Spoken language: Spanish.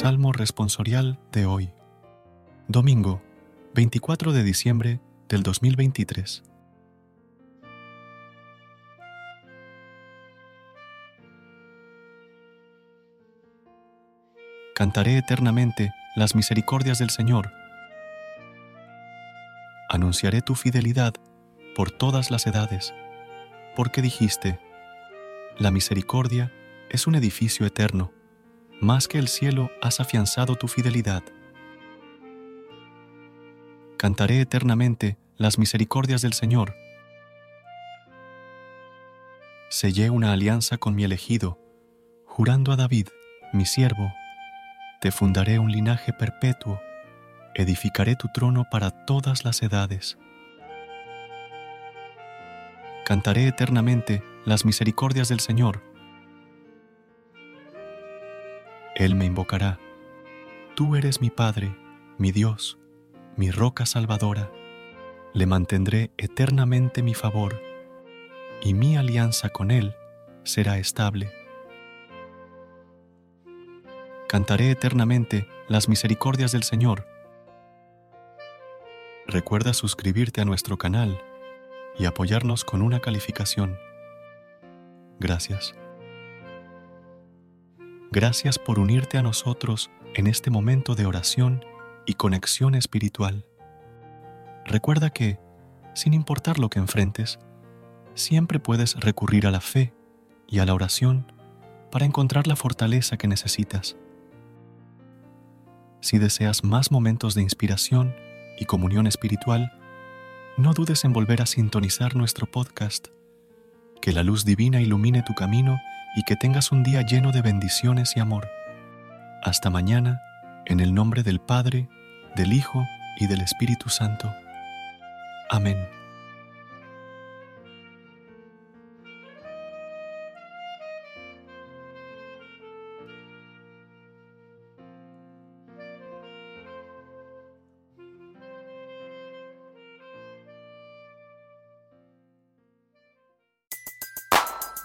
Salmo responsorial de hoy. Domingo, 24 de diciembre del 2023. Cantaré eternamente las misericordias del Señor. Anunciaré tu fidelidad por todas las edades, porque dijiste, la misericordia es un edificio eterno más que el cielo has afianzado tu fidelidad. Cantaré eternamente las misericordias del Señor. Sellé una alianza con mi elegido, jurando a David, mi siervo, te fundaré un linaje perpetuo, edificaré tu trono para todas las edades. Cantaré eternamente las misericordias del Señor Él me invocará. Tú eres mi Padre, mi Dios, mi roca salvadora. Le mantendré eternamente mi favor, y mi alianza con Él será estable. Cantaré eternamente las misericordias del Señor. Recuerda suscribirte a nuestro canal y apoyarnos con una calificación. Gracias. Gracias por unirte a nosotros en este momento de oración y conexión espiritual. Recuerda que, sin importar lo que enfrentes, siempre puedes recurrir a la fe y a la oración para encontrar la fortaleza que necesitas. Si deseas más momentos de inspiración y comunión espiritual, no dudes en volver a sintonizar nuestro podcast. Que la luz divina ilumine tu camino y que tengas un día lleno de bendiciones y amor. Hasta mañana, en el nombre del Padre, del Hijo y del Espíritu Santo. Amén.